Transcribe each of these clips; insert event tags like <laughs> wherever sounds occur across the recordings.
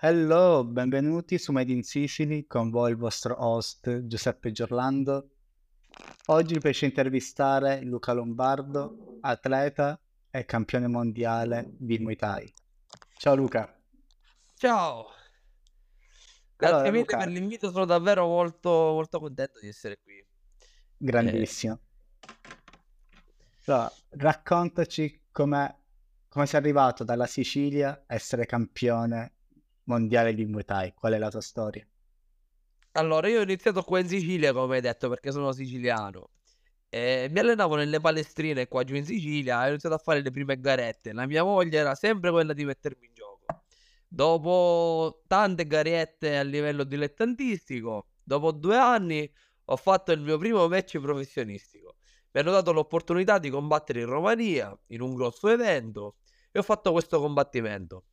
Hello, benvenuti su Made in Sicily con voi il vostro host Giuseppe Giorlando. Oggi mi piace intervistare Luca Lombardo, atleta e campione mondiale di Muay Thai. Ciao Luca. Ciao, grazie Allora mille Luca, per l'invito, sono davvero molto, molto contento di essere qui. Eh, grandissimo. Allora, raccontaci come come sei arrivato dalla Sicilia a essere campione mondiale di Muay Thai. Qual è la tua storia? allora, io ho iniziato qua in Sicilia, come hai detto, perché sono siciliano. E mi allenavo nelle palestrine qua giù in Sicilia e ho iniziato a fare le prime garette. La mia voglia era sempre quella di mettermi in gioco. Dopo tante garette a livello dilettantistico, dopo due anni ho fatto il mio primo match professionistico. Mi hanno dato l'opportunità di combattere in Romania, in un grosso evento, e ho fatto questo combattimento.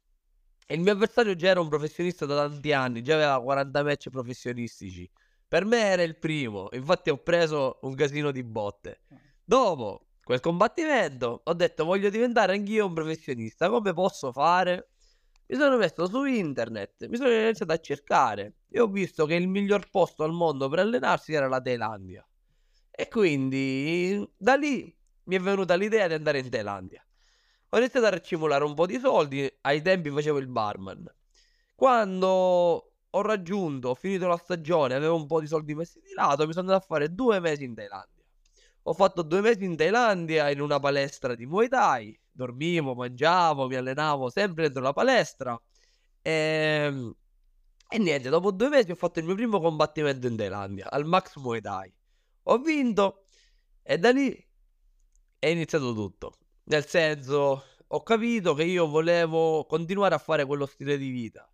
E il mio avversario già era un professionista da tanti anni, già aveva 40 match professionistici. Per me era il primo, infatti ho preso un casino di botte. Dopo quel combattimento ho detto voglio diventare anch'io un professionista, come posso fare? Mi sono messo su internet, mi sono iniziato a cercare e ho visto che il miglior posto al mondo per allenarsi era la Thailandia. E quindi da lì mi è venuta l'idea di andare in Thailandia. Ho iniziato a racimolare un po' di soldi, ai tempi facevo il barman. Quando ho raggiunto, ho finito la stagione, avevo un po' di soldi messi di lato, mi sono andato a fare due mesi in Thailandia. Ho fatto due mesi in Thailandia in una palestra di Muay Thai. Dormivo, mangiavo, mi allenavo sempre dentro la palestra. E, e niente, dopo due mesi ho fatto il mio primo combattimento in Thailandia, al Max Muay Thai. Ho vinto e da lì è iniziato tutto. Nel senso, ho capito che io volevo continuare a fare quello stile di vita.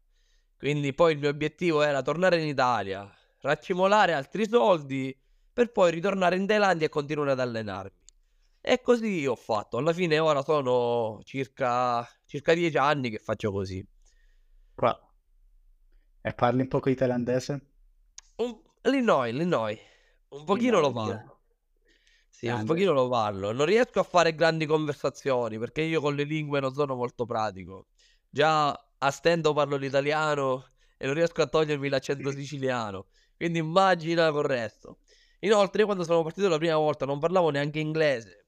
Quindi poi il mio obiettivo era tornare in Italia, raccimolare altri soldi per poi ritornare in Thailandia e continuare ad allenarmi. E così ho fatto. Alla fine ora sono circa, circa 10 anni che faccio così. Qua. E parli un po' di thailandese? Un... L'Illinois, l'Illinois. Un pochino lo parlo. Sì, un grande. pochino lo parlo. Non riesco a fare grandi conversazioni perché io con le lingue non sono molto pratico. Già a stento parlo l'italiano e non riesco a togliermi l'accento siciliano. Quindi immagina col resto. Inoltre, io quando sono partito la prima volta non parlavo neanche inglese.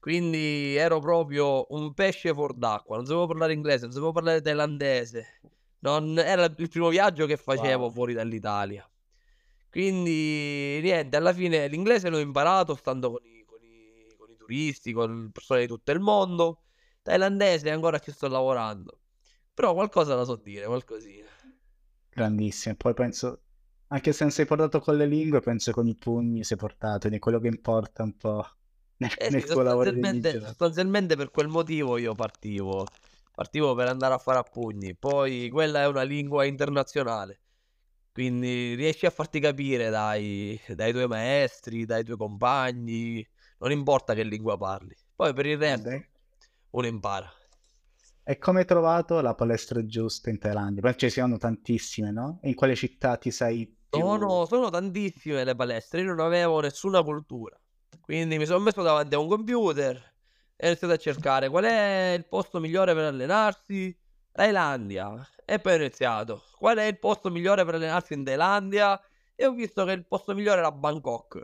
Quindi ero proprio un pesce fuor d'acqua. Non sapevo parlare inglese, non sapevo parlare thailandese. Non... Era il primo viaggio che facevo Wow. fuori dall'Italia. Quindi, niente, alla fine l'inglese l'ho imparato stando con i, con i- con i turisti, con persone di tutto il mondo. Thailandese ancora ci sto lavorando. Però qualcosa la so dire, qualcosina. Grandissimo. Poi penso, anche se non sei portato con le lingue, penso con i pugni sei portato, è quello che importa un po' <laughs> nel, Eh nel sì, tuo lavoro sostanzialmente per quel motivo io partivo. Partivo per andare a fare a pugni. Poi quella è una lingua internazionale. Quindi riesci a farti capire dai, dai tuoi maestri, dai tuoi compagni. Non importa che lingua parli. Poi per il resto uno impara. E come hai trovato la palestra giusta in Thailandia? Perché ci sono tantissime, no? E in quale città ti sei più... Sono, sono tantissime le palestre, io non avevo nessuna cultura. Quindi mi sono messo davanti a un computer e ho iniziato a cercare qual è il posto migliore per allenarsi. Thailandia. E poi ho iniziato. Qual è il posto migliore per allenarsi in Thailandia? E ho visto che il posto migliore era Bangkok.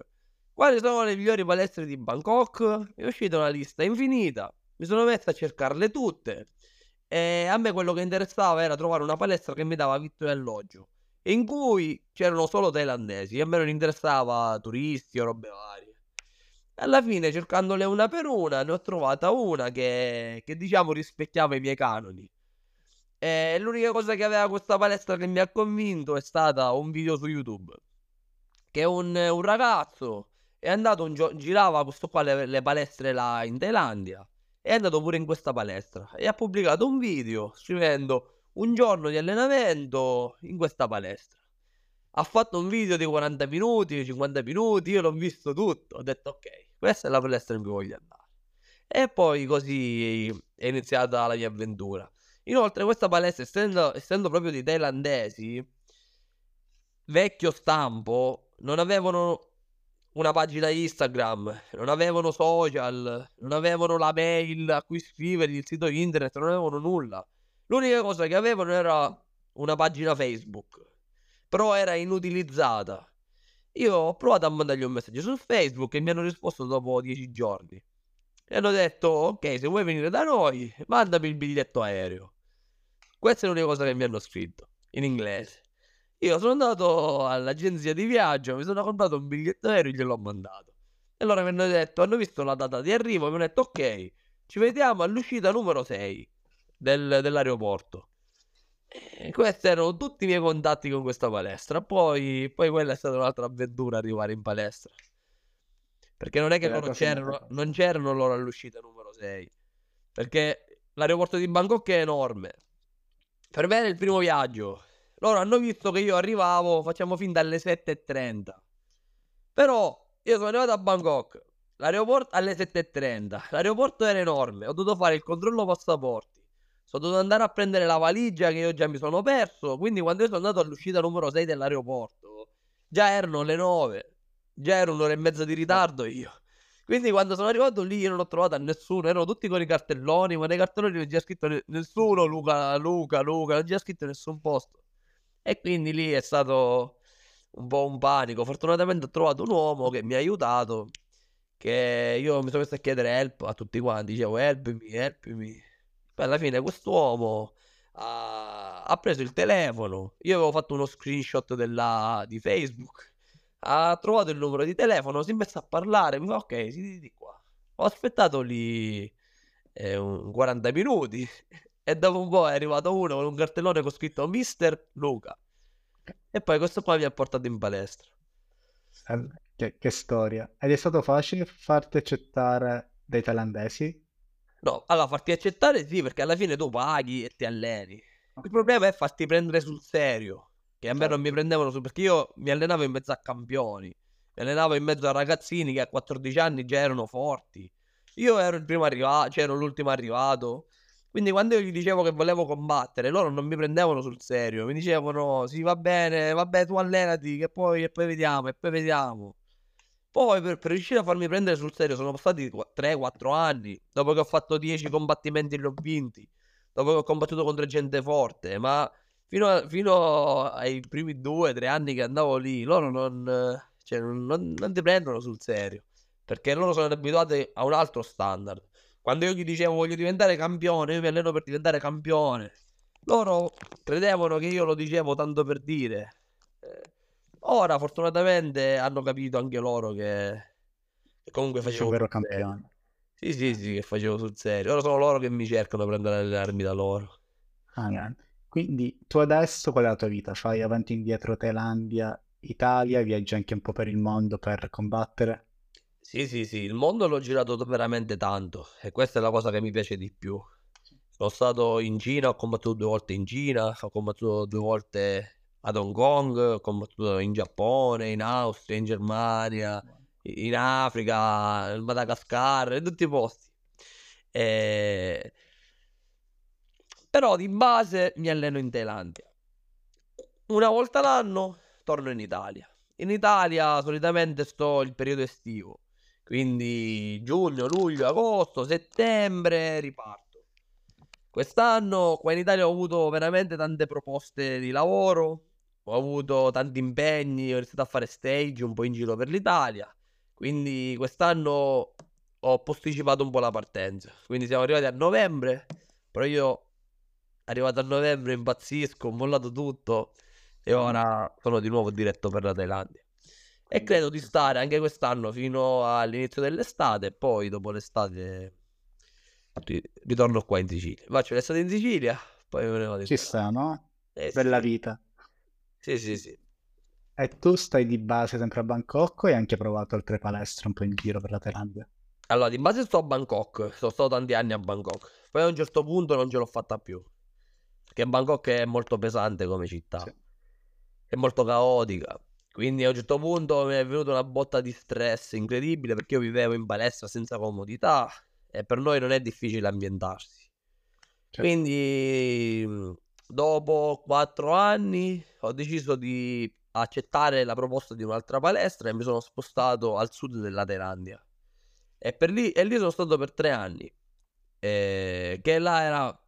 Quali sono le migliori palestre di Bangkok? È uscita una lista infinita. Mi sono messo a cercarle tutte. E a me quello che interessava era trovare una palestra che mi dava vitto e alloggio in cui c'erano solo thailandesi, a me non interessava turisti o robe varie. Alla fine, cercandole una per una, ne ho trovata una che, che diciamo rispecchiava i miei canoni. E l'unica cosa che aveva questa palestra che mi ha convinto è stata un video su YouTube. Che un, un ragazzo è andato un gio- girava questo qua le, le palestre là in Thailandia. È andato pure in questa palestra e ha pubblicato un video scrivendo un giorno di allenamento in questa palestra. Ha fatto un video di 40 minuti, 50 minuti, io l'ho visto tutto. Ho detto ok, questa è la palestra in cui voglio andare. E poi così è iniziata la mia avventura. Inoltre questa palestra, essendo, essendo proprio di thailandesi, vecchio stampo, non avevano una pagina Instagram, non avevano social, non avevano la mail a cui scrivere, il sito internet, non avevano nulla. L'unica cosa che avevano era una pagina Facebook, però era inutilizzata. Io ho provato a mandargli un messaggio su Facebook e mi hanno risposto dopo dieci giorni. E hanno detto, ok, se vuoi venire da noi, mandami il biglietto aereo. Questa è l'unica cosa che mi hanno scritto, in inglese. Io sono andato all'agenzia di viaggio, mi sono comprato un biglietto aereo e gliel'ho mandato. E allora mi hanno detto, hanno visto la data di arrivo, mi hanno detto, ok, ci vediamo all'uscita numero 6 del, dell'aeroporto. E questi erano tutti i miei contatti con questa palestra. Poi, poi quella è stata un'altra avventura arrivare in palestra. Perché non è che loro c'erano, non c'erano loro all'uscita numero 6. Perché l'aeroporto di Bangkok è enorme. Per me era il primo viaggio. Loro hanno visto che io arrivavo, facciamo fin dalle 7.30. Però io sono arrivato a Bangkok, l'aeroporto alle 7.30. L'aeroporto era enorme, ho dovuto fare il controllo passaporti. Sono dovuto andare a prendere la valigia che io già mi sono perso. Quindi quando io sono andato all'uscita numero 6 dell'aeroporto, già erano le 9. Già ero un'ora e mezza di ritardo io. Quindi quando sono arrivato lì io non ho trovato nessuno, erano tutti con i cartelloni, ma nei cartelloni non c'era scritto nessuno, Luca, Luca, Luca, non c'era scritto nessun posto. E quindi lì è stato un po' un panico. Fortunatamente ho trovato un uomo che mi ha aiutato, che io mi sono messo a chiedere help a tutti quanti, dicevo help me, help me. Poi alla fine quest'uomo ha, ha preso il telefono, io avevo fatto uno screenshot della, di Facebook, ha trovato il numero di telefono, si è messo a parlare, mi fa ok, si di qua. Ho aspettato lì eh, un 40 minuti <laughs> e dopo un po' è arrivato uno con un cartellone con scritto Mister Luca. E poi questo qua mi ha portato in palestra. Che, che storia. Ed è stato facile farti accettare dai thailandesi? No, allora farti accettare sì, perché alla fine tu paghi e ti alleni. Il problema è farti prendere sul serio. Che a me non mi prendevano su perché io mi allenavo in mezzo a campioni. Mi allenavo in mezzo a ragazzini che a 14 anni già erano forti. Io ero il primo arrivato, cioè ero l'ultimo arrivato. Quindi quando io gli dicevo che volevo combattere, loro non mi prendevano sul serio, mi dicevano sì va bene, vabbè tu allenati che poi, e poi vediamo, e poi vediamo. Poi per, per, riuscire a farmi prendere sul serio sono passati 3-4 anni, dopo che ho fatto 10 combattimenti e li ho vinti, dopo che ho combattuto contro gente forte, ma fino, a, fino ai primi 2-3 anni che andavo lì, loro non, cioè, non, non ti prendono sul serio, perché loro sono abituati a un altro standard. Quando io gli dicevo voglio diventare campione, io mi alleno per diventare campione. Loro credevano che io lo dicevo tanto per dire. Eh, ora, fortunatamente, hanno capito anche loro che, che comunque facevo. Un vero campione. Sì, sì, sì, che facevo sul serio. Ora sono loro che mi cercano per andare ad allenarmi da loro. Ah, Quindi tu adesso qual è la tua vita? Fai avanti e indietro Thailandia, Italia, viaggi anche un po' per il mondo per combattere? Sì, sì, sì, il mondo l'ho girato veramente tanto e questa è la cosa che mi piace di più. Sono stato in Cina, ho combattuto due volte in Cina, ho combattuto due volte ad Hong Kong, ho combattuto in Giappone, in Austria, in Germania, in Africa, in Madagascar, in tutti i posti. E... Però di base mi alleno in Thailandia. Una volta l'anno torno in Italia. In Italia solitamente sto il periodo estivo quindi giugno, luglio, agosto, settembre riparto. Quest'anno qua in Italia ho avuto veramente tante proposte di lavoro, ho avuto tanti impegni, ho iniziato a fare stage un po' in giro per l'Italia. Quindi quest'anno ho posticipato un po' la partenza. Quindi siamo arrivati a novembre, però io arrivato a novembre impazzisco, ho mollato tutto e ora sono di nuovo diretto per la Thailandia. E credo di stare anche quest'anno fino all'inizio dell'estate. Poi, dopo l'estate, ritorno qua in Sicilia. Faccio l'estate in Sicilia, poi me ne vado in Ci sta, no? Eh, Bella sì. vita. Sì, sì, sì. E tu stai di base sempre a Bangkok e hai anche provato altre palestre un po' in giro per la Thailandia? Allora, di base sto a Bangkok, sono stato tanti anni a Bangkok. Poi a un certo punto non ce l'ho fatta più. Perché Bangkok è molto pesante come città. Sì. È molto caotica. Quindi a un certo punto mi è venuta una botta di stress incredibile perché io vivevo in palestra senza comodità e per noi non è difficile ambientarsi. Certo. Quindi dopo quattro anni ho deciso di accettare la proposta di un'altra palestra e mi sono spostato al sud della Thailandia. E, lì, e lì sono stato per tre anni. E, che là era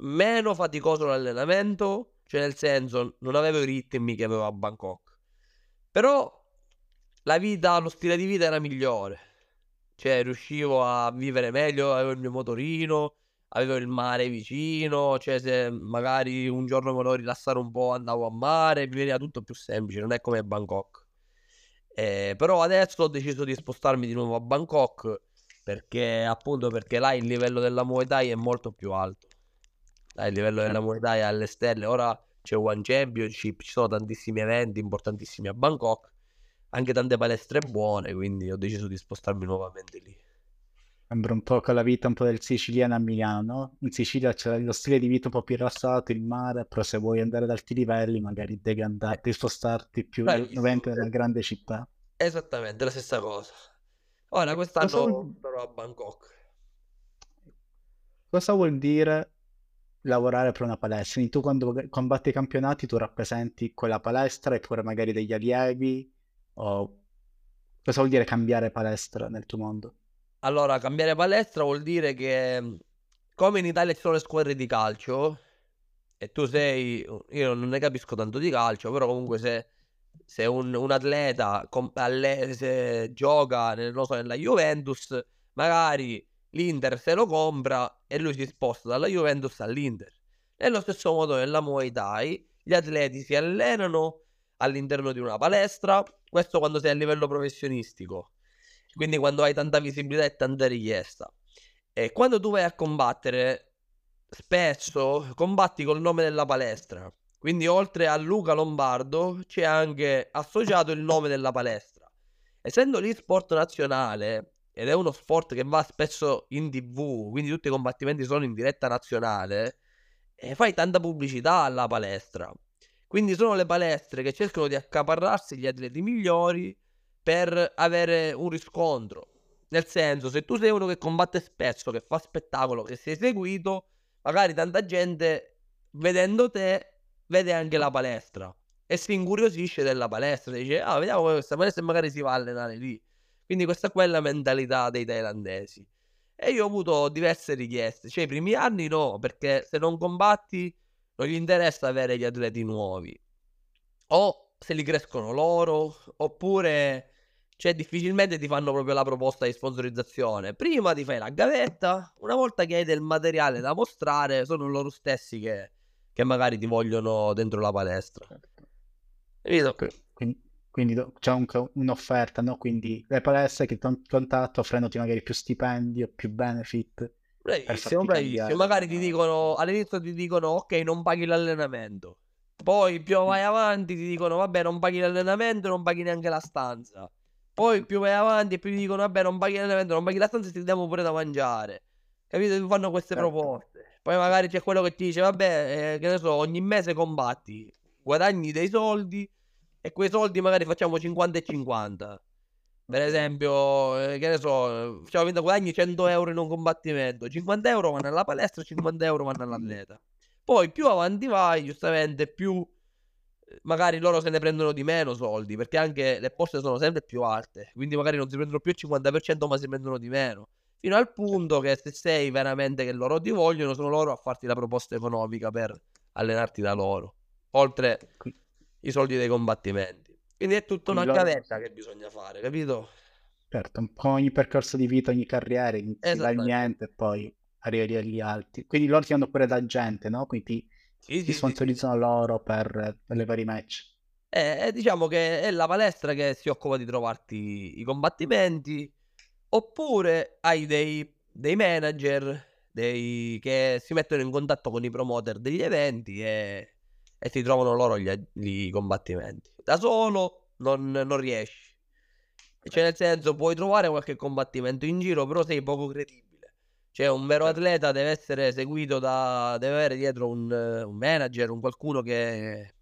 meno faticoso l'allenamento cioè nel senso non avevo i ritmi che avevo a Bangkok. Però la vita, lo stile di vita era migliore. Cioè riuscivo a vivere meglio, avevo il mio motorino, avevo il mare vicino, cioè se magari un giorno volevo rilassare un po' andavo a mare, mi veniva tutto più semplice, non è come Bangkok. Eh, però adesso ho deciso di spostarmi di nuovo a Bangkok perché appunto perché là il livello della Muay Thai è molto più alto. Il livello della Muay Thai è alle stelle, ora c'è One Championship, ci sono tantissimi eventi importantissimi a Bangkok, anche tante palestre buone, quindi ho deciso di spostarmi nuovamente lì. Sembra un po' con la vita un po' del siciliano a Milano, no? In Sicilia c'è lo stile di vita un po' più rilassato, il mare, però se vuoi andare ad alti livelli magari devi andare, devi spostarti più ovviamente nella grande città. Esattamente, la stessa cosa. Ora quest'anno Cosa... sarò a Bangkok. Cosa vuol dire lavorare per una palestra? Quindi tu quando combatti i campionati tu rappresenti quella palestra e pure magari degli allievi o cosa vuol dire cambiare palestra nel tuo mondo? Allora, cambiare palestra vuol dire che mm, come in Italia ci sono le squadre di calcio e tu sei, io non ne capisco tanto di calcio, però comunque se, se un, un atleta com, alle, se gioca nel, so, nella Juventus, magari l'Inter se lo compra e lui si sposta dalla Juventus all'Inter. Nello stesso modo nella Muay Thai gli atleti si allenano all'interno di una palestra, questo quando sei a livello professionistico quindi quando hai tanta visibilità e tanta richiesta. E quando tu vai a combattere, spesso combatti col nome della palestra. Quindi oltre a Luca Lombardo c'è anche associato il nome della palestra. Essendo lì sport nazionale ed è uno sport che va spesso in tv, quindi tutti i combattimenti sono in diretta nazionale, e fai tanta pubblicità alla palestra. Quindi sono le palestre che cercano di accaparrarsi gli atleti migliori per avere un riscontro. Nel senso, se tu sei uno che combatte spesso, che fa spettacolo, che sei seguito, magari tanta gente vedendo te vede anche la palestra e si incuriosisce della palestra. Dice, ah, vediamo questa palestra e magari si va a allenare lì. Quindi questa qua è la mentalità dei thailandesi. E io ho avuto diverse richieste. Cioè, i primi anni no, perché se non combatti non gli interessa avere gli atleti nuovi. O se li crescono loro, oppure cioè, difficilmente ti fanno proprio la proposta di sponsorizzazione. Prima ti fai la gavetta, una volta che hai del materiale da mostrare, sono loro stessi che, che magari ti vogliono dentro la palestra. Certo. Quindi, c'è un, un'offerta, no? Quindi le palestre che ti contatto offrendoti magari più stipendi o più benefit. Bravissimo, bravissimo. Magari ti dicono, all'inizio ti dicono, ok, non paghi l'allenamento. Poi più vai avanti ti dicono, vabbè, non paghi l'allenamento, non paghi neanche la stanza. Poi più vai avanti e più ti dicono, vabbè, non paghi l'evento, non paghi la stanza e ti diamo pure da mangiare. Capito? Ti fanno queste certo. proposte. Poi magari c'è quello che ti dice, vabbè, eh, che ne so, ogni mese combatti, guadagni dei soldi e quei soldi magari facciamo 50 e 50. Per esempio, eh, che ne so, facciamo finta guadagni 100 euro in un combattimento, 50 euro vanno alla palestra, 50 euro vanno all'atleta. Poi più avanti vai, giustamente, più magari loro se ne prendono di meno soldi perché anche le poste sono sempre più alte, quindi magari non si prendono più il 50% ma si prendono di meno. Fino al punto che se sei veramente che loro ti vogliono, sono loro a farti la proposta economica per allenarti da loro, oltre i soldi dei combattimenti. Quindi è tutta una gavetta che bisogna fare, capito? Certo, un po' ogni percorso di vita, ogni carriera, inizi niente e poi arrivi agli alti. Quindi loro ti hanno pure da gente, no? Quindi sì, si sponsorizzano sì, loro per, per le vari match. Eh, diciamo che è la palestra che si occupa di trovarti i combattimenti, oppure hai dei, dei manager dei, che si mettono in contatto con i promoter degli eventi e, e ti trovano loro gli, gli combattimenti. Da solo non, non riesci. Cioè, nel senso, puoi trovare qualche combattimento in giro, però sei poco credibile. Cioè, un vero atleta deve essere seguito da. deve avere dietro un, un manager, un qualcuno che,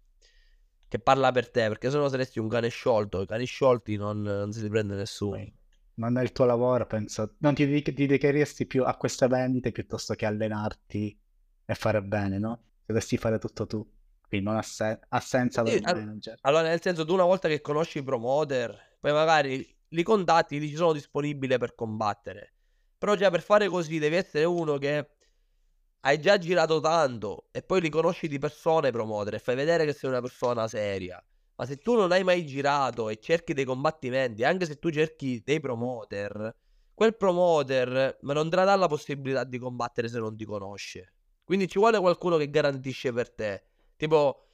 che parla per te, perché sennò saresti un cane sciolto. I cani sciolti non, non si li prende nessuno. È il tuo lavoro, penso. Non ti, ti dedicheresti più a queste vendite piuttosto che allenarti e fare bene, no? Dovresti fare tutto tu. Quindi non ha, se- ha senso sì, manager. Allora, nel senso, tu una volta che conosci i promoter, poi magari li contatti, dici sono disponibile per combattere però già per fare così devi essere uno che hai già girato tanto e poi li conosci di persona i promoter e fai vedere che sei una persona seria. Ma se tu non hai mai girato e cerchi dei combattimenti, anche se tu cerchi dei promoter, quel promoter non te la dà la possibilità di combattere se non ti conosce. Quindi ci vuole qualcuno che garantisce per te. Tipo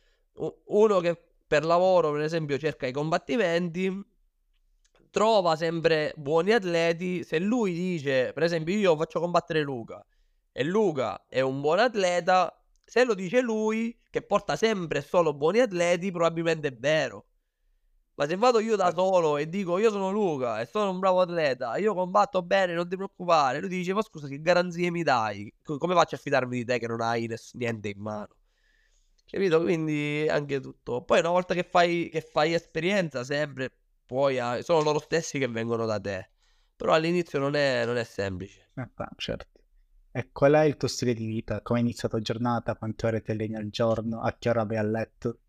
uno che per lavoro, per esempio, cerca i combattimenti, trova sempre buoni atleti. Se lui dice, per esempio, io faccio combattere Luca e Luca è un buon atleta, se lo dice lui, che porta sempre solo buoni atleti, probabilmente è vero. Ma se vado io da solo e dico io sono Luca e sono un bravo atleta, io combatto bene, non ti preoccupare, lui dice ma scusa che garanzie mi dai? Come faccio a fidarmi di te che non hai niente in mano? Capito? Quindi anche tutto. Poi una volta che fai, che fai esperienza sempre, poi sono loro stessi che vengono da te. Però all'inizio non è, non è semplice. Eh, certo. E qual è il tuo stile di vita? Come hai iniziato la giornata? Quante ore ti alleni al giorno? A che ora vai a letto?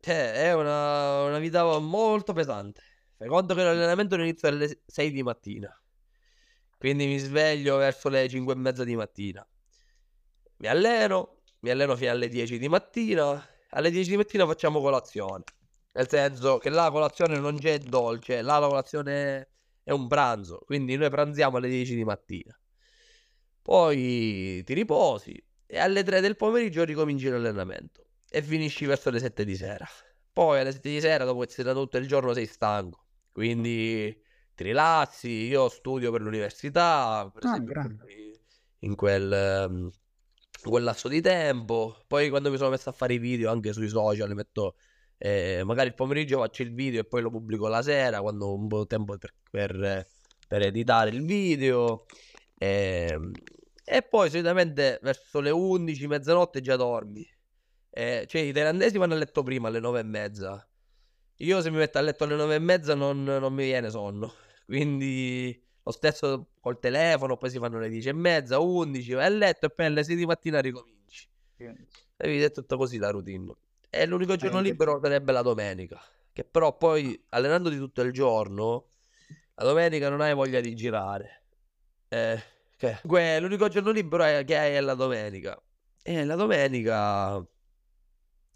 Cioè, è una, una vita molto pesante. Fai conto che l'allenamento inizia alle 6 di mattina. Quindi mi sveglio verso le 5 e mezza di mattina. Mi alleno, mi alleno fino alle 10 di mattina. Alle 10 di mattina facciamo colazione. Nel senso che la colazione non c'è dolce, là la colazione è un pranzo. Quindi noi pranziamo alle 10 di mattina poi ti riposi e alle 3 del pomeriggio ricominci l'allenamento e finisci verso le 7 di sera. Poi alle 7 di sera, dopo che sei stato tutto il giorno, sei stanco, quindi ti rilassi. Io studio per l'università, per ah, esempio, in quel, in quel lasso di tempo. Poi quando mi sono messo a fare i video anche sui social, metto eh, magari il pomeriggio faccio il video e poi lo pubblico la sera quando ho un po' di tempo per, per, per editare il video. E, ehm, e poi solitamente verso le 11, mezzanotte già dormi. Eh, cioè i thailandesi vanno a letto prima alle 9 e mezza. Io se mi metto a letto alle 9 e mezza non, non mi viene sonno. Quindi lo stesso col telefono, poi si fanno le 10 e mezza, 11, vai a letto e poi alle 6 di mattina ricominci. E è tutto così la routine. E l'unico giorno libero sarebbe la domenica. Che però poi allenandoti tutto il giorno, la domenica non hai voglia di girare. Eh, que, l'unico giorno libero che hai è la domenica. E la domenica,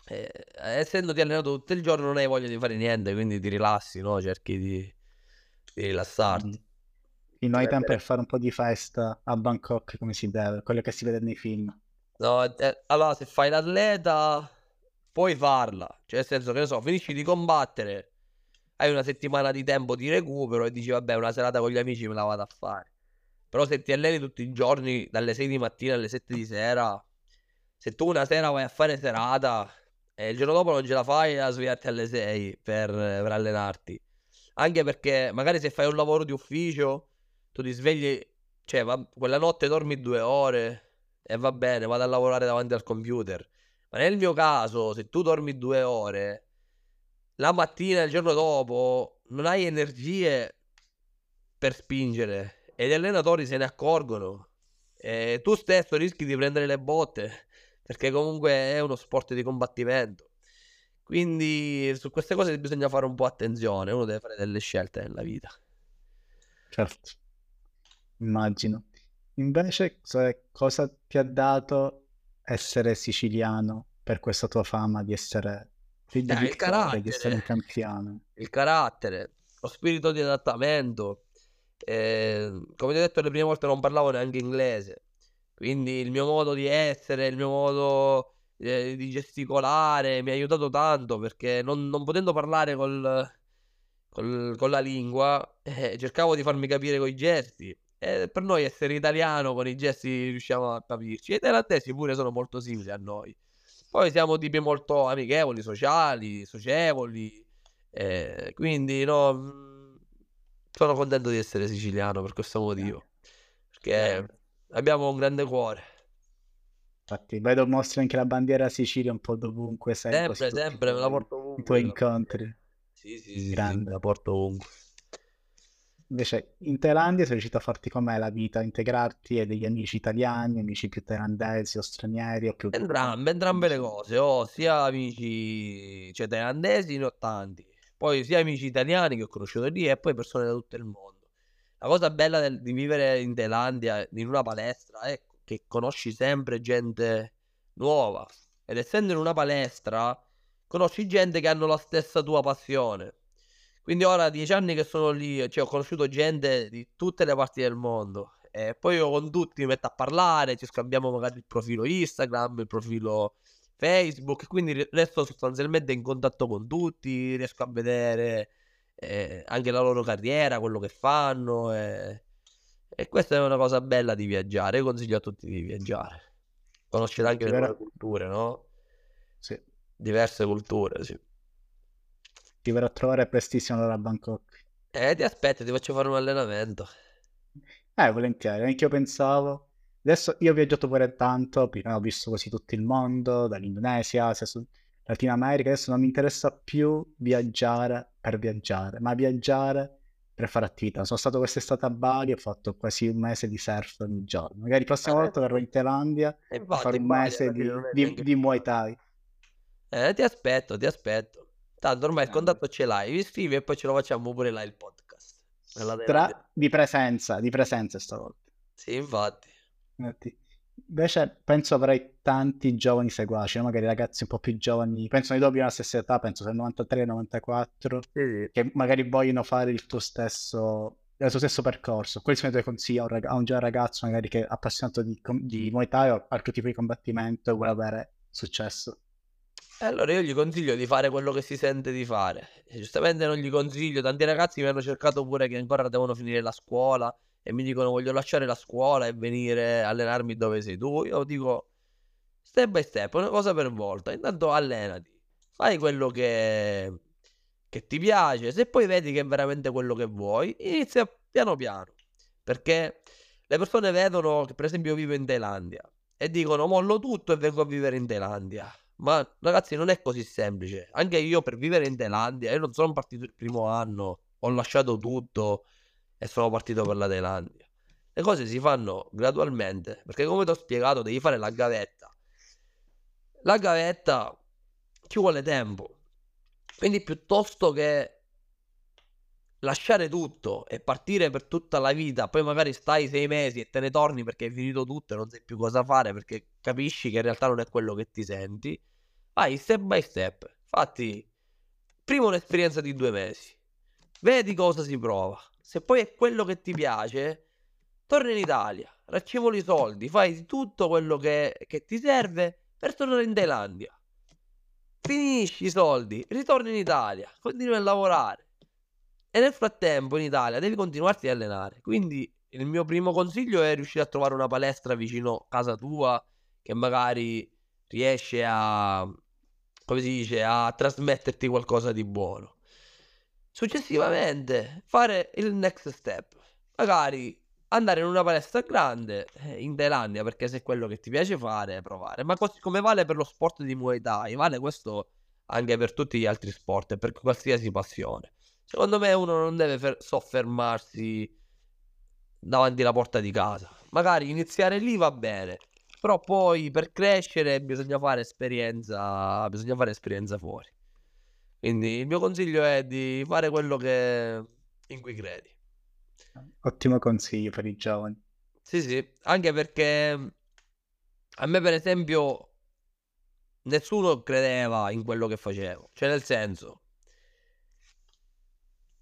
eh, essendoti allenato tutto il giorno, non hai voglia di fare niente, quindi ti rilassi, no? Cerchi di, di rilassarti. E non hai tempo per fare un po' di festa a Bangkok come si deve, quello che si vede nei film. No, eh, allora se fai l'atleta puoi farla, cioè nel senso che ne so, finisci di combattere, hai una settimana di tempo di recupero e dici vabbè una serata con gli amici me la vado a fare. Però se ti alleni tutti i giorni, dalle 6 di mattina alle 7 di sera, se tu una sera vai a fare serata e il giorno dopo non ce la fai a svegliarti alle 6 per, per allenarti. Anche perché magari se fai un lavoro di ufficio, tu ti svegli, cioè va, quella notte dormi due ore e va bene, vado a lavorare davanti al computer. Ma nel mio caso, se tu dormi due ore, la mattina, il giorno dopo, non hai energie per spingere e gli allenatori se ne accorgono. E tu stesso rischi di prendere le botte perché comunque è uno sport di combattimento. Quindi su queste cose bisogna fare un po' attenzione, uno deve fare delle scelte nella vita. Certo, immagino. Invece cosa ti ha dato essere siciliano per questa tua fama di essere figlio eh, di carattere, di essere un campione? Il carattere, lo spirito di adattamento, eh, come ti ho detto le prime volte non parlavo neanche inglese, quindi il mio modo di essere, il mio modo eh, di gesticolare mi ha aiutato tanto perché non, non potendo parlare col, col, con la lingua eh, cercavo di farmi capire con i gesti. E per noi essere italiano con i gesti riusciamo a capirci. E i thailandesi pure sono molto simili a noi. Poi siamo tipi molto amichevoli, sociali, socievoli. Eh, quindi no sono contento di essere siciliano per questo motivo. Perché abbiamo un grande cuore. Infatti, vedo mostri anche la bandiera Sicilia un po' dovunque. Sempre, sempre, sempre me la porto ovunque. I tuoi incontri. Sì, sì, sì, Grande. Sì, la porto ovunque. Invece in Thailandia sei riuscito a farti com'è la vita, integrarti e degli amici italiani, amici più thailandesi o stranieri o più... Entrambe, entrambe le cose, ho sia amici cioè, thailandesi ne ho tanti, poi sia amici italiani che ho conosciuto lì e poi persone da tutto il mondo. La cosa bella del, di vivere in Thailandia, in una palestra, è che conosci sempre gente nuova. Ed essendo in una palestra, conosci gente che hanno la stessa tua passione. Quindi ora dieci anni che sono lì, cioè ho conosciuto gente di tutte le parti del mondo. E poi io con tutti mi metto a parlare, ci scambiamo magari il profilo Instagram, il profilo Facebook, quindi resto sostanzialmente in contatto con tutti, riesco a vedere eh, anche la loro carriera, quello che fanno. E, e, questa è una cosa bella di viaggiare. Io consiglio a tutti di viaggiare, conoscere anche le nuove culture, no? Sì. Diverse culture, sì. Ti verrò a trovare prestissimo allora a Bangkok. Eh, ti aspetto, ti faccio fare un allenamento. Eh, volentieri, anche io pensavo. Adesso io ho viaggiato pure tanto, prima ho visto quasi tutto il mondo, dall'Indonesia, Latino America, adesso non mi interessa più viaggiare per viaggiare, ma viaggiare per fare attività. Sono stato quest'estate a Bali, ho fatto quasi un mese di surf ogni giorno. Magari la prossima eh, volta verrò in Thailandia a fare un mese di, di, di Muay Thai. Eh, ti aspetto, ti aspetto. Tanto ormai il contatto ce l'hai, mi scrivi e poi ce lo facciamo pure là il podcast. Tra... Di presenza, di presenza stavolta. Sì, infatti. Invece penso avrai tanti giovani seguaci, no? magari ragazzi un po' più giovani, penso nei doppi la stessa età, penso sia 93-94, sì. che magari vogliono fare il tuo stesso, il tuo stesso percorso. Quali sono i tuoi consigli a un, rag- a un giovane ragazzo magari che è appassionato di, di Muay Thai o altro tipo di combattimento e vuole avere successo? Allora io gli consiglio di fare quello che si sente di fare. Giustamente non gli consiglio, tanti ragazzi mi hanno cercato pure che ancora devono finire la scuola e mi dicono voglio lasciare la scuola e venire a allenarmi dove sei tu. Io dico step by step, una cosa per volta. Intanto allenati, fai quello che, che ti piace. Se poi vedi che è veramente quello che vuoi, inizia piano piano. Perché le persone vedono che per esempio io vivo in Thailandia e dicono mollo tutto e vengo a vivere in Thailandia. Ma ragazzi, non è così semplice. Anche io per vivere in Thailandia, io non sono partito il primo anno, ho lasciato tutto e sono partito per la Thailandia. Le cose si fanno gradualmente, perché come ti ho spiegato, devi fare la gavetta. La gavetta ci vuole tempo. Quindi piuttosto che lasciare tutto e partire per tutta la vita, poi magari stai sei mesi e te ne torni perché hai finito tutto e non sai più cosa fare perché capisci che in realtà non è quello che ti senti, vai step by step. Fatti prima un'esperienza di due mesi, vedi cosa si prova. Se poi è quello che ti piace, torna in Italia, raccimoli i soldi, fai tutto quello che, che ti serve per tornare in Thailandia. Finisci i soldi, ritorni in Italia, continui a lavorare e nel frattempo in Italia devi continuarti a allenare. Quindi il mio primo consiglio è riuscire a trovare una palestra vicino a casa tua che magari riesce a, come si dice, a trasmetterti qualcosa di buono. Successivamente fare il next step. Magari andare in una palestra grande eh, in Thailandia perché se è quello che ti piace fare, provare. Ma così come vale per lo sport di Muay Thai, vale questo anche per tutti gli altri sport e per qualsiasi passione. Secondo me uno non deve fer- soffermarsi davanti alla porta di casa. Magari iniziare lì va bene, però poi per crescere bisogna fare esperienza, bisogna fare esperienza fuori. Quindi il mio consiglio è di fare quello che... in cui credi. Ottimo consiglio per i giovani. Sì, sì, anche perché a me per esempio nessuno credeva in quello che facevo. Cioè nel senso,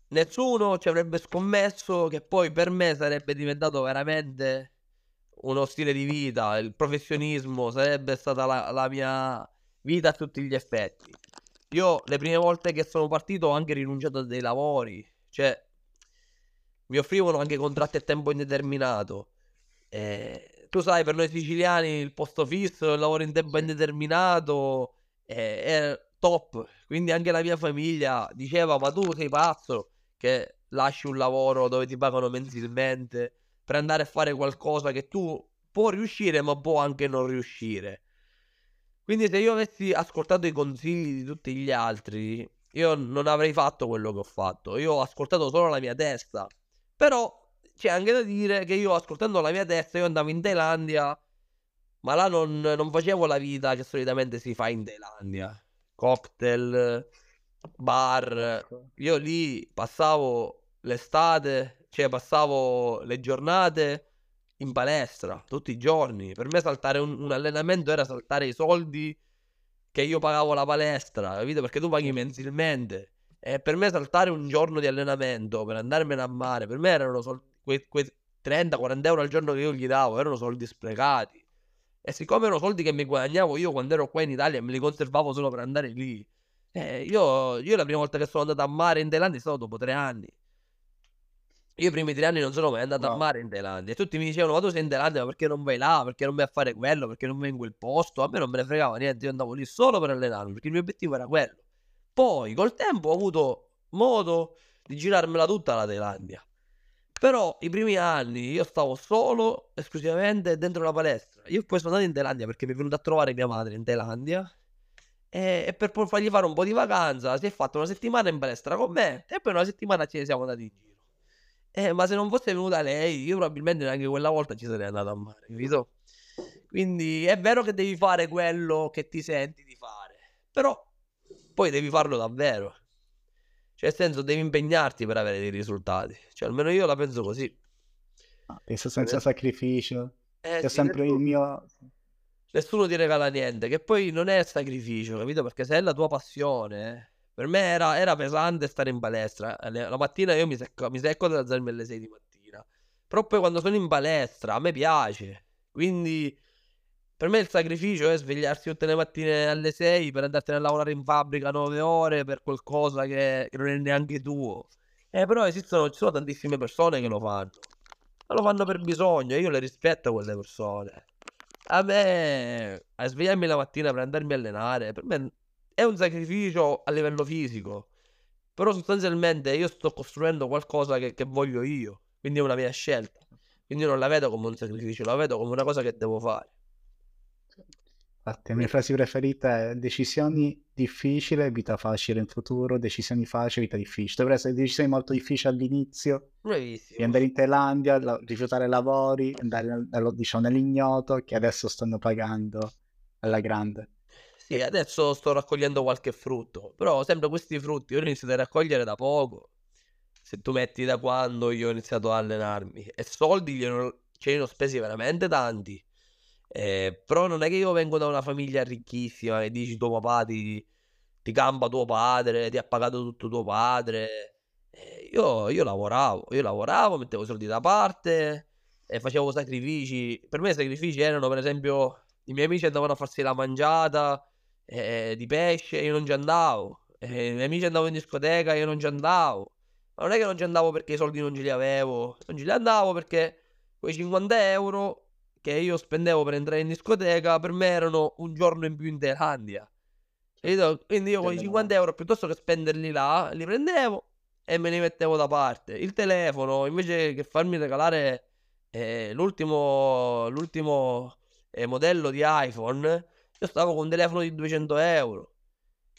nessuno ci avrebbe scommesso che poi per me sarebbe diventato veramente uno stile di vita, il professionismo sarebbe stata la, la mia vita a tutti gli effetti. Io le prime volte che sono partito ho anche rinunciato a dei lavori, cioè mi offrivano anche contratti a tempo indeterminato. E, tu sai, per noi siciliani il posto fisso, il lavoro in tempo indeterminato è, è top. Quindi anche la mia famiglia diceva: Ma tu sei pazzo? che lasci un lavoro dove ti pagano mensilmente per andare a fare qualcosa che tu può riuscire ma può anche non riuscire. Quindi se io avessi ascoltato i consigli di tutti gli altri, io non avrei fatto quello che ho fatto. Io ho ascoltato solo la mia testa. Però c'è anche da dire che io ascoltando la mia testa, io andavo in Thailandia, ma là non, non facevo la vita che solitamente si fa in Thailandia. Cocktail, bar. Ecco. Io lì passavo l'estate, cioè passavo le giornate in palestra tutti i giorni. Per me saltare un, un allenamento era saltare i soldi che io pagavo la palestra, capito? Perché tu paghi mensilmente. E per me saltare un giorno di allenamento per andarmene a mare, per me erano soldi, quei, quei 30-40 euro al giorno che io gli davo, erano soldi sprecati. E siccome erano soldi che mi guadagnavo io quando ero qua in Italia, me li conservavo solo per andare lì. Eh, io, io la prima volta che sono andato a mare in Thailandia è stato dopo tre anni. Io i primi tre anni non sono mai andato no. a mare in Thailandia. E tutti mi dicevano: Ma tu sei in Thailandia, ma perché non vai là? Perché non vai a fare quello? Perché non vai in quel posto? A me non me ne fregava niente. Io andavo lì solo per allenarmi, perché il mio obiettivo era quello. Poi col tempo ho avuto modo di girarmela tutta la Thailandia. Però i primi anni io stavo solo, esclusivamente dentro la palestra. Io poi sono andato in Thailandia perché mi è venuta a trovare mia madre in Thailandia. E, e per fargli fare un po' di vacanza si è fatto una settimana in palestra con me e poi una settimana ce ne siamo andati in giro. Eh, ma se non fosse venuta lei, io probabilmente neanche quella volta ci sarei andato a mare, capito? Quindi è vero che devi fare quello che ti senti di fare, però poi devi farlo davvero. Cioè, nel senso, devi impegnarti per avere dei risultati. Cioè, almeno io la penso così. penso senza sacrificio. Eh, è sì, sempre nessuno, il mio... Nessuno ti regala niente, che poi non è sacrificio, capito? Perché se è la tua passione... Per me era, era pesante stare in palestra. La mattina io mi secco, mi secco ad alzarmi alle 6 di mattina. Però poi quando sono in palestra a me piace. Quindi per me il sacrificio è svegliarsi tutte le mattine alle 6 per andartene a lavorare in fabbrica 9 ore per qualcosa che, che non è neanche tuo. Eh, però esistono, ci sono tantissime persone che lo fanno. Ma lo fanno per bisogno e io le rispetto quelle persone. A me, a svegliarmi la mattina per andarmi a allenare, per me è un sacrificio a livello fisico. Però sostanzialmente io sto costruendo qualcosa che, che voglio io. Quindi è una mia scelta. Quindi io non la vedo come un sacrificio, la vedo come una cosa che devo fare. Infatti, la mia frase preferita è decisioni difficili, vita facile in futuro, decisioni facili, vita difficile. Dovrebbero essere decisioni molto difficili all'inizio, Bravissimo. di andare in Thailandia, la, rifiutare lavori, andare nel, diciamo, nell'ignoto, che adesso stanno pagando alla grande. Sì, adesso sto raccogliendo qualche frutto, però sempre questi frutti io li ho iniziato a raccogliere da poco. Se tu metti da quando io ho iniziato a allenarmi e soldi ce ne ho spesi veramente tanti eh, però non è che io vengo da una famiglia ricchissima e dici tuo papà ti, ti gamba tuo padre, ti ha pagato tutto tuo padre. Eh, io, io lavoravo, io lavoravo, mettevo soldi da parte e facevo sacrifici. Per me i sacrifici erano, per esempio, i miei amici andavano a farsi la mangiata eh, di pesce io non ci andavo. Eh, I miei amici andavano in discoteca io non ci andavo. Ma non è che non ci andavo perché i soldi non ce li avevo, non ce li andavo perché quei 50 euro che io spendevo per entrare in discoteca, per me erano un giorno in più in Thailandia. Quindi io con i 50 euro, piuttosto che spenderli là, li prendevo e me li mettevo da parte. Il telefono, invece che farmi regalare eh, l'ultimo, l'ultimo eh, modello di iPhone, io stavo con un telefono di 200 euro.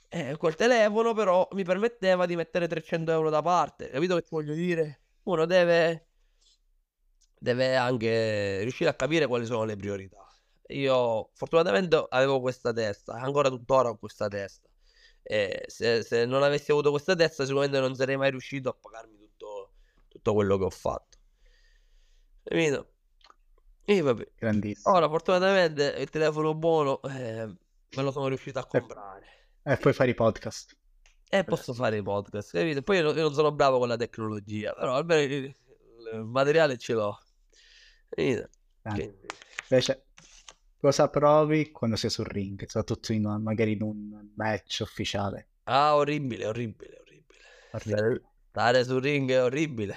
E quel telefono però mi permetteva di mettere 300 euro da parte. Capito che ti voglio dire? Uno deve deve anche riuscire a capire quali sono le priorità. Io fortunatamente avevo questa testa, ancora tuttora ho questa testa. E se, se, non avessi avuto questa testa, sicuramente non sarei mai riuscito a pagarmi tutto, tutto quello che ho fatto. Capito? E vabbè. Grandissimo. Ora, fortunatamente il telefono buono eh, me lo sono riuscito a comprare. E poi fare i podcast. E posso fare i podcast, capito? Poi io non sono bravo con la tecnologia, però almeno il materiale ce l'ho. Eh, invece, cosa provi quando sei sul ring, soprattutto in, magari in un match ufficiale? Ah, orribile, orribile, orribile. orribile. Stare sul ring è orribile,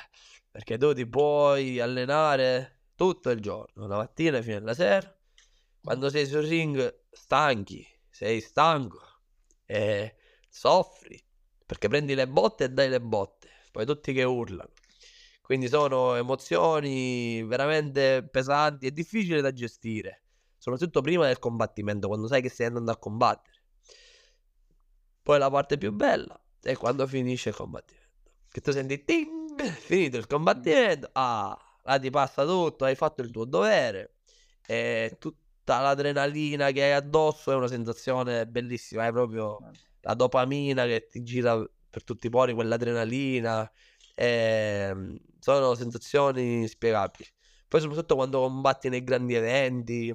perché tu ti puoi allenare tutto il giorno, la mattina fino alla sera. Quando sei sul ring stanchi, sei stanco e soffri, perché prendi le botte e dai le botte, poi tutti che urlano. Quindi sono emozioni veramente pesanti e difficili da gestire, soprattutto prima del combattimento, quando sai che stai andando a combattere. Poi la parte più bella è quando finisce il combattimento. Che tu senti ting, finito il combattimento, ah, là ti passa tutto, hai fatto il tuo dovere e tutta l'adrenalina che hai addosso è una sensazione bellissima, hai proprio la dopamina che ti gira per tutti i pori, quell'adrenalina. E ehm, sono sensazioni spiegabili. Poi soprattutto quando combatti nei grandi eventi,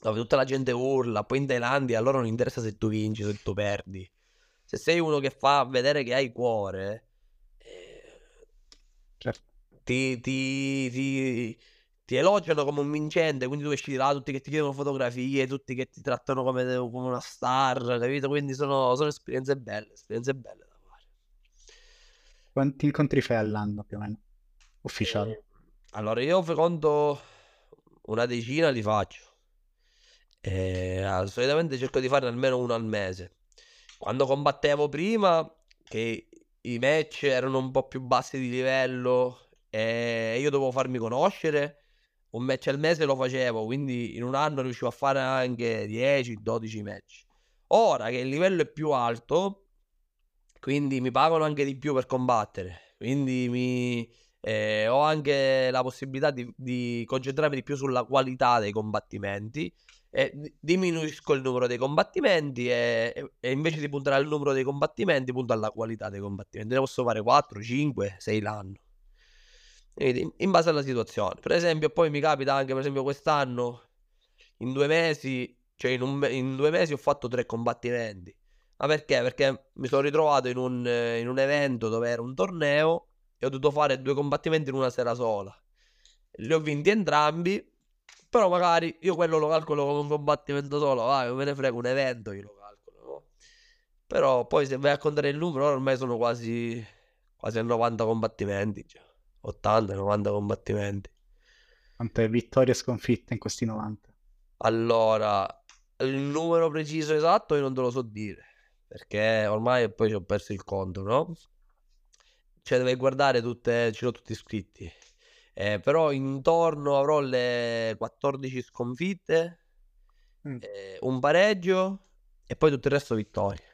dove tutta la gente urla, poi in Thailandia a loro non interessa se tu vinci, se tu perdi. Se sei uno che fa vedere che hai cuore, eh, Certo. Ti, ti, ti, ti elogiano come un vincente, quindi tu esci di là, tutti che ti chiedono fotografie, tutti che ti trattano come, come una star, capito? Quindi sono, sono esperienze belle, esperienze belle da fare. Quanti incontri fai all'anno più o meno? Ufficiali. Eh, allora, io conto una decina li faccio. E, ah, solitamente cerco di farne almeno uno al mese. Quando combattevo prima, che i match erano un po' più bassi di livello e io dovevo farmi conoscere, un match al mese lo facevo, quindi in un anno riuscivo a fare anche 10-12 match. Ora che il livello è più alto, quindi mi pagano anche di più per combattere, quindi mi, eh, ho anche la possibilità di, di, concentrarmi di più sulla qualità dei combattimenti. E diminuisco il numero dei combattimenti e, e, invece di puntare al numero dei combattimenti punto alla qualità dei combattimenti. Ne posso fare 4, 5, 6 l'anno. In, base alla situazione. Per esempio, poi mi capita anche, per esempio, quest'anno in due mesi, cioè in, un, in due mesi ho fatto tre combattimenti. Ma perché? Perché mi sono ritrovato in un, in un evento dove era un torneo e ho dovuto fare due combattimenti in una sera sola. Li ho vinti entrambi, però magari io quello lo calcolo come un combattimento solo, vai, me ne frega un evento, io lo calcolo, no? Però poi se vai a contare il numero, ormai sono quasi, quasi a 90 combattimenti, cioè 80-90 combattimenti. Quante vittorie e sconfitte in questi 90? Allora, il numero preciso esatto io non te lo so dire, perché ormai poi ci ho perso il conto, no? Cioè, devi guardare tutte, ce l'ho tutti iscritti. Eh, però intorno avrò le 14 sconfitte, mm. eh, un pareggio e poi tutto il resto vittorie.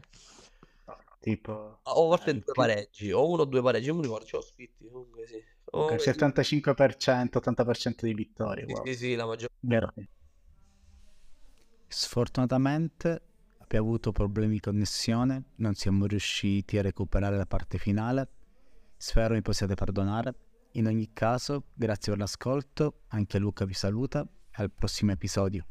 Tipo... O forse eh, due pareggi, o uno o due pareggi, non mi ricordo, ce l'ho scritti comunque sì. Okay, 75%, 80% di vittorie. Sì, wow. sì, sì, la maggior Vero. Sfortunatamente abbiamo avuto problemi di connessione, non siamo riusciti a recuperare la parte finale Spero mi possiate perdonare. In ogni caso, grazie per l'ascolto, anche Luca vi saluta e al prossimo episodio.